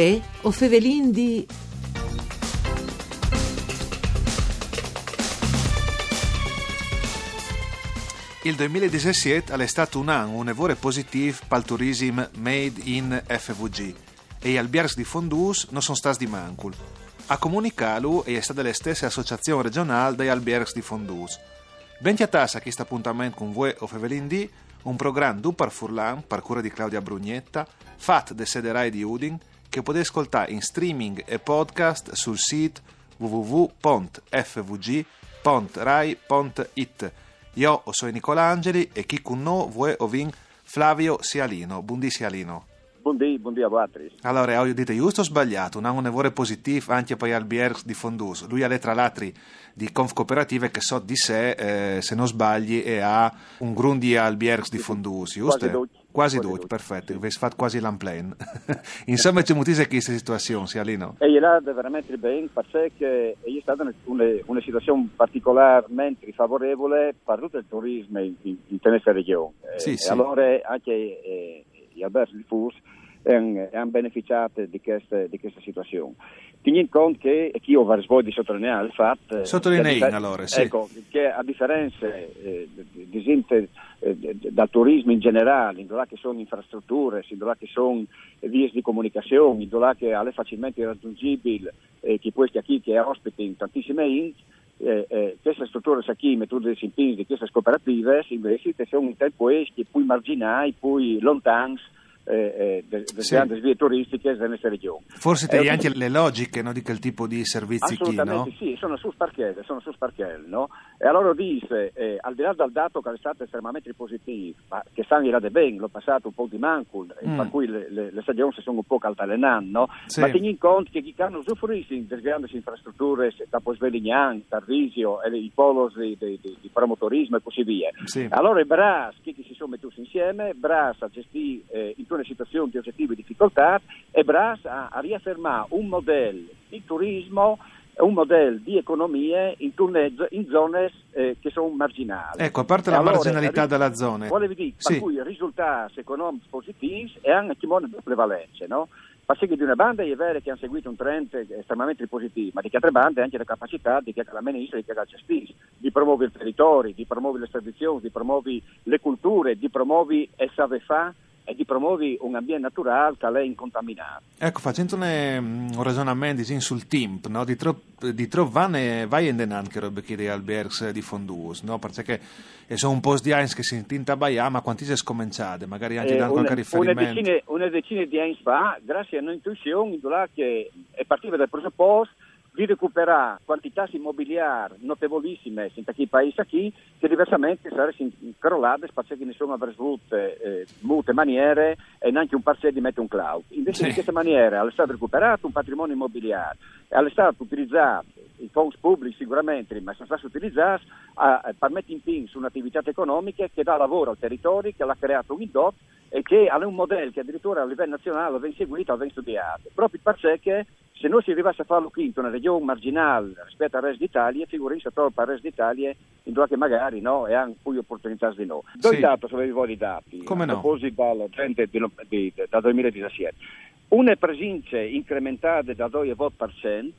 Uè, o fevelin di... Il 2017 è stato un anno un evore positivo per il turismo made in FVG e gli alberghi di Fondus non sono stati di mancul. A comunicarlo è stata la stessa associazione regionale degli alberghi di Fondus. Benti a tassa questo appuntamento con voi o Fevelin D, un programma du par Furlan, per cura di Claudia Brugnetta, fatto da sederai di Udin, che potete ascoltare in streaming e podcast sul sito www.fvg.rai.it. Io sono Nicolangeli e chi con noi vuoi ovin Flavio Sialino. Buondì Sialino. Buondì, buondì a voi. Allora, ho detto giusto o sbagliato? Un nevore positivo anche per BR di Fondus. Lui ha le tra l'altro di Conf Cooperative che so di sé, eh, se non sbagli, e ha un grundi al BR di Fondus, giusto? Quasi tutti, perfetto, avete fatto quasi l'unplan. Insomma, c'è moltissime queste situazioni, Sialino. E là veramente bene, perché è stata una, una, situazione particolarmente favorevole per tutto il turismo in, in, in questa regione. Sì, sì. allora anche eh, gli alberghi FUS hanno beneficiato di questa, di questa situazione. Tenendo conto che, e io vorrei di sottolineare il fatto... Sottolinei che a allora, sì. Ecco, che a differenza eh, di, di, eh, dal turismo in generale, in là che sono infrastrutture, in là che sono vie di comunicazione, in là che è facilmente raggiungibile, eh, che questi qui che ospiti in tantissime int, eh, eh, queste strutture qui, metodi di queste cooperative, invece sono in tempo che più marginali, più lontani, eh, delle Sì. grandi vie turistiche della nostra regione. Forse Eh, te anche le logiche no, di quel tipo di servizi chi, Assolutamente no? sì, sono su sparchelle, sono su sparchelle, no? E allora dice, eh, al di là del dato che è stato estremamente positivo, ma che stanno irade bene, l'ho passato un po' di mancul, e Mm. per cui le, le, le stagioni si sono un po' caltalenando, no? Sì. Ma teniamo in conto che chi hanno usufruito delle grandi infrastrutture, da Posvelignan, Tarvisio, i polos di, di, di, di promotorismo e così via. Sì. Allora i Bras, chi si messi insieme, Bras a gestire eh, in una situazione di oggettive difficoltà e Bras a, a riaffermare un modello di turismo, un modello di economie in, turne- in zone eh, che sono marginali. Ecco, a parte E la allora, marginalità della zona. Volevo dire, Sì. per cui risultati economici positivi e anche timone di prevalenza, no? Perché di una banda è vero che hanno seguito un trend estremamente positivo, ma di altre bande anche la capacità di che la ministra di che la gestisce, di promuovere il territorio, di promuovere le tradizioni, di promuovere le culture, di promuovere il saper fa e di promuovere un ambiente naturale che è incontaminato. Ecco, facendone mm, un ragionamento diciamo, sul TIMP, no? di tro- di trovare vai in denan che robe che dei alberghi di Fondus, no? perché e sono un po' di anni che si intinta a Baia, ma quanti si è scominciate, magari anche Eh, dando una, qualche una riferimento. decina, una decina di anni fa, grazie a un'intuizione, che è partita dal presupposto di recuperare quantità immobiliari notevolissime in questi paesi qui, che diversamente sarebbero crollate perché nessuno avrebbe avuto eh, molte maniere e neanche un parcelle di mettere un cloud. Invece Sì. in questa maniera è stato recuperato un patrimonio immobiliare, è stato utilizzato i fondi pubblici sicuramente, ma sono stati utilizzati per mettere in pin su un'attività economica che dà lavoro al territorio, che l'ha creato un indot e che ha un modello che addirittura a livello nazionale viene seguito, viene studiato. Proprio perché se noi si arrivasse a farlo qui in una regione marginale rispetto al resto d'Italia, figurati se per il resto d'Italia in dove che magari no, e hanno più opportunità di noi. Due Sì. dati, se avevi voi i dati, Come no? a proposito di, di, da 2017. Una presenza incrementata da 2,8%,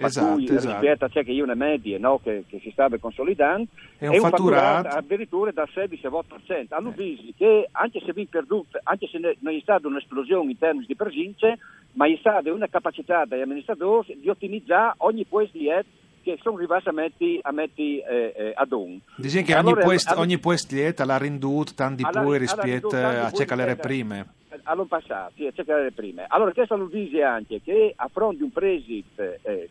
per Esatto, cui esatto. rispetto a ciò che è una media no, che, che si stava consolidando, E un fatturato? addirittura dal 16-8%. Hanno visto che anche se vi perduto, anche se ne- non è stata un'esplosione in termini di presenze, ma è stata una capacità degli amministratori di ottimizzare ogni ed che sono arrivati a metti, a metti eh, eh, ad un. Dici che Allora, ogni, quest, allora- ogni questlieta l'ha di alla- più rispetto a cercare le rispetto- prime. All'anno passato, sì, a cercare le prime. Allora, questo lo dice anche che a fronte di un preside, eh,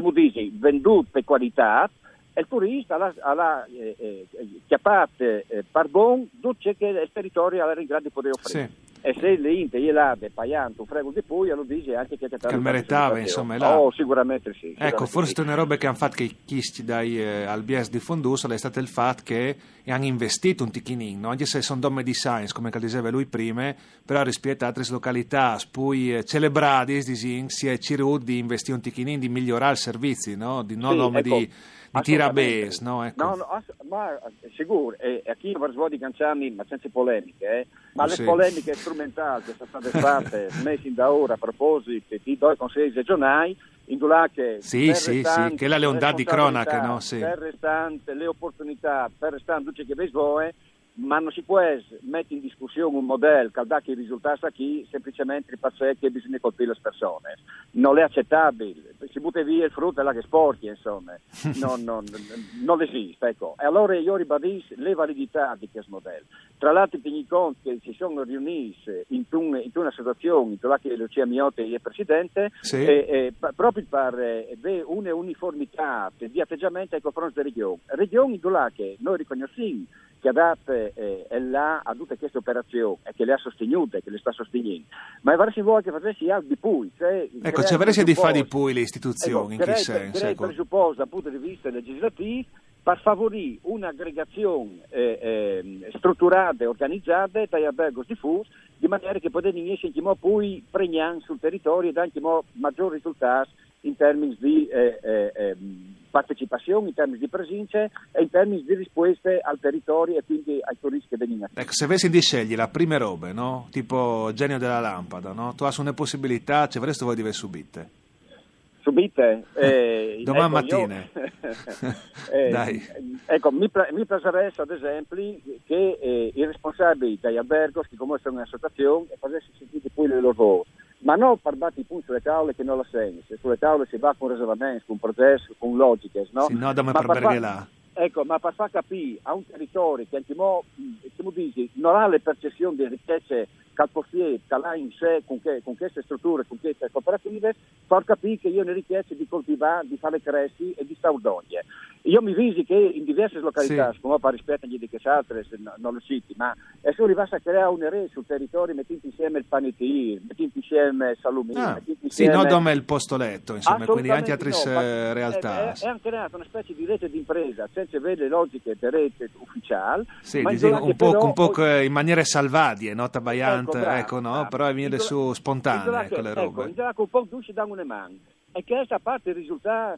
come dice, venduto per qualità, e il turista ha, ha eh, eh, chiappato eh, buon tutto ciò che il territorio ha in grado di offrire. Sì. E se le inte gliela pagando un frego di poi, lo dice anche che, Che meritava, insomma, è là. Oh, sicuramente sì. Ecco, sicuramente forse sì. una roba che hanno fatto che i chisti dai eh, al BS di Fondus è stato il fatto che hanno investito un ticchinin, no? anche se sono domme di science, come diceva lui prima, però rispetto a altre località, poi eh, celebrati, si è circuito di investire un ticchinin, di migliorare i servizi, no? di non Sì, ecco, di, di tirabes, no? Ecco. No, no, ass- ma eh, sicuro, e, e a chi non vuole canciarmi, ma senza polemiche, eh, Ma le sì. polemiche strumentali che sono state fatte messe da ora a proposito di due consigli regionali, in che Sì, sì, restante sì, che la leondà di cronache, no? Sì. Per restante le opportunità, per restante tutte che voi ma non si può mettere in discussione un modello che dà che risultati a chi semplicemente perché che bisogna colpire le persone. Non è accettabile, si butta via il frutto e la che sporchi, insomma, non, non, non esiste. Ecco. E allora io ribadisco le validità di questo modello. Tra l'altro tieni conto che si sono riuniti in, un, in una situazione in cui Lucia Miotti è presidente Sì. e, e, proprio per eh, una uniformità di atteggiamento nei confronti della regione. Regioni in cui noi riconosciamo che adatte eh, è là a tutte queste operazioni e che le ha sostenute, che le sta sostenendo. Ma si vuole che facessi altro di più. Cioè, Ecco, c'è vero di fa di poi le istituzioni, ecco, in che senso? crei Ecco. presupposto dal punto di vista legislativo per favorire un'aggregazione eh, eh, strutturata e organizzata dagli alberghi diffusi di maniera che anche mo poi pregnare sul territorio ed anche maggiori risultati in termini di partecipazione, in termini di presenza e in termini di risposte al territorio e quindi ai turisti che vengono Ecco, se avessi di scegliere la prime robe, no? Tipo genio della lampada, no? Tu hai una possibilità, ci avresti voi di aver subite. Subite? Eh, Domani ecco, mattina. Eh, Dai. Ecco, mi, mi piacerebbe ad esempio che eh, i responsabili degli alberghi, che come sono un'associazione, facessero sentire poi le loro voci. Ma non per battere i punti sulle tavole che non la segni. Se sulle tavole si va con reservamenti, con processo, con logiche, no? Sì, no, da me per per fa- berghelà. Ecco, ma per far capire a un territorio che anche mo, come dici, non ha le percezioni di ricchezze che al possiede, che ha in sé con, che- con queste strutture, con queste cooperative, far capire che io ne ricchezze di coltivare, di fare cresci e di staudogne. Io mi visi che in diverse località, Sì. come per rispetto agli di che altre, se no- non lo citi, ma è solo arrivasse a creare un re sul territorio mettendo insieme il panetir, mettendo insieme salumini, Ah, mettendo sì, no, dove è il posto letto, insomma, quindi anche altre no, eh, ma realtà. È, è anche nata una specie di rete di impresa senza avere le logiche di rete ufficiale. Sì, diciamo, un po', un po' in maniere salvadie, no? Tabaiante, Ecco, ecco, no? bravo. Però viene su quella ecco, le Ecco, robe. che un po' dusce da una mano. E che questa parte risulta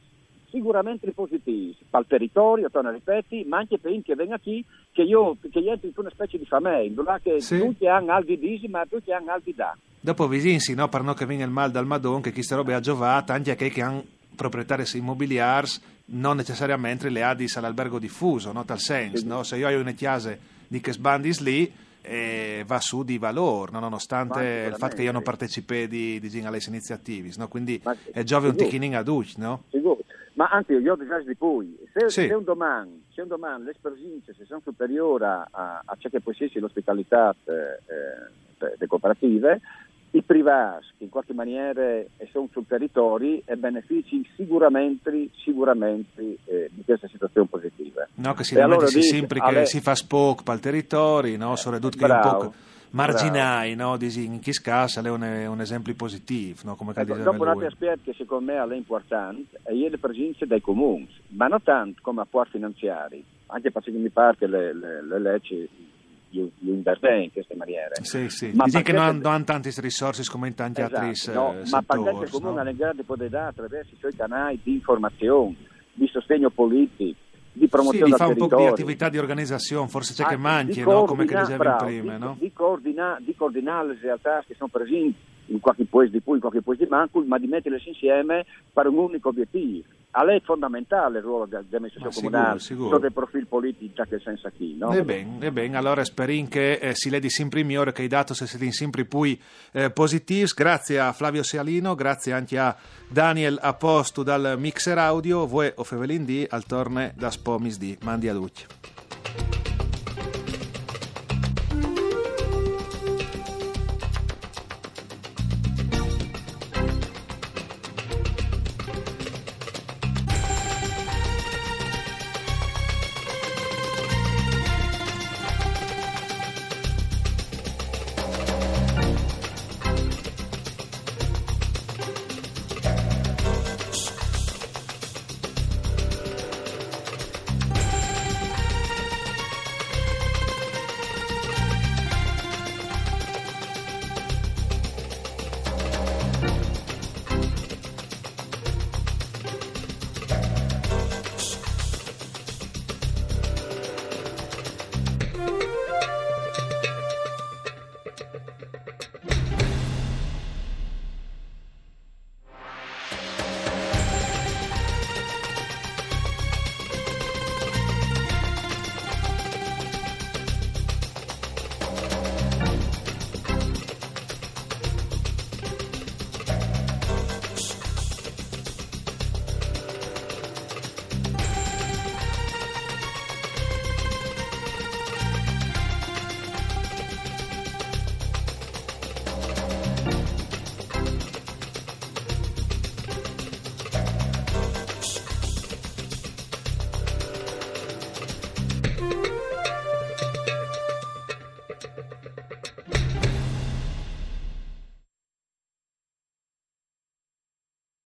sicuramente positivi per il territorio, torno a ripeti, ma anche per chi venga qui, che io che io entro in una specie di famiglia, che Sì. tutti hanno aldi disi, ma tutti hanno aldi da. Dopo visinsi, no? Per non che viene il mal dal Madon, che queste robe ha giovata, anche a che che hanno proprietari immobiliari, non necessariamente le adis all'albergo diffuso, no? Tal senso, Sì. no? Se io ho una chiase di che sbandis lì, eh, va su di valore, no? Nonostante il fatto che io non partecipi di, di alle iniziativi, no? Quindi Ma- è giove un sicuro. ticchinin ad uc, no? Sicuro. Ma anche io ho disagi di cui, se, Sì. se un domani, se un domani le presenze se sono superiori a, a ciò che può essere l'ospitalità eh, eh, delle cooperative, i privati che in qualche maniera eh, sono sul territorio e benefici sicuramente, sicuramente eh, di questa situazione positiva. No, che si allora rimedi dice, sempre che alle- si fa spoc per il territorio, no? Sono ridotti che un po' marginai, no? In chi scassa è un, un esempio positivo, no? Come Ecco, dopo un altro aspetto che secondo me è importante è le presenze dei comuni, ma non tanto come apporti finanziari, anche perché mi pare che le, le, le leggi gli, gli in queste maniere. Sì, sì. Ma Dici che perché- non, non hanno tante risorse come in tanti altri Esatto, no, eh, ma perché il comune no? ha in grado di poter dare attraverso i suoi canali di informazione, di sostegno politico, di Sì, promozione del fa un po' di attività di organizzazione, forse c'è Ah, che manchi, no? come che dicevi prima, di, no? di, coordina- di coordinare le realtà che sono presenti in qualche paese di più, in qualche paese di manco, ma di metterle insieme per un unico obiettivo. A lei è fondamentale il ruolo del- dell'amministrazione comunale, sicuro. sotto il profilo politico, che senza chi, no? E bene, e bene, allora speriamo che eh, si ledi sempre migliore, che i dati siano sempre più eh, positivi. Grazie a Flavio Sealino, grazie anche a Daniel Aposto dal Mixer Audio, voi o Fevelin D, al torne da Spomis D. Mandi a tutti.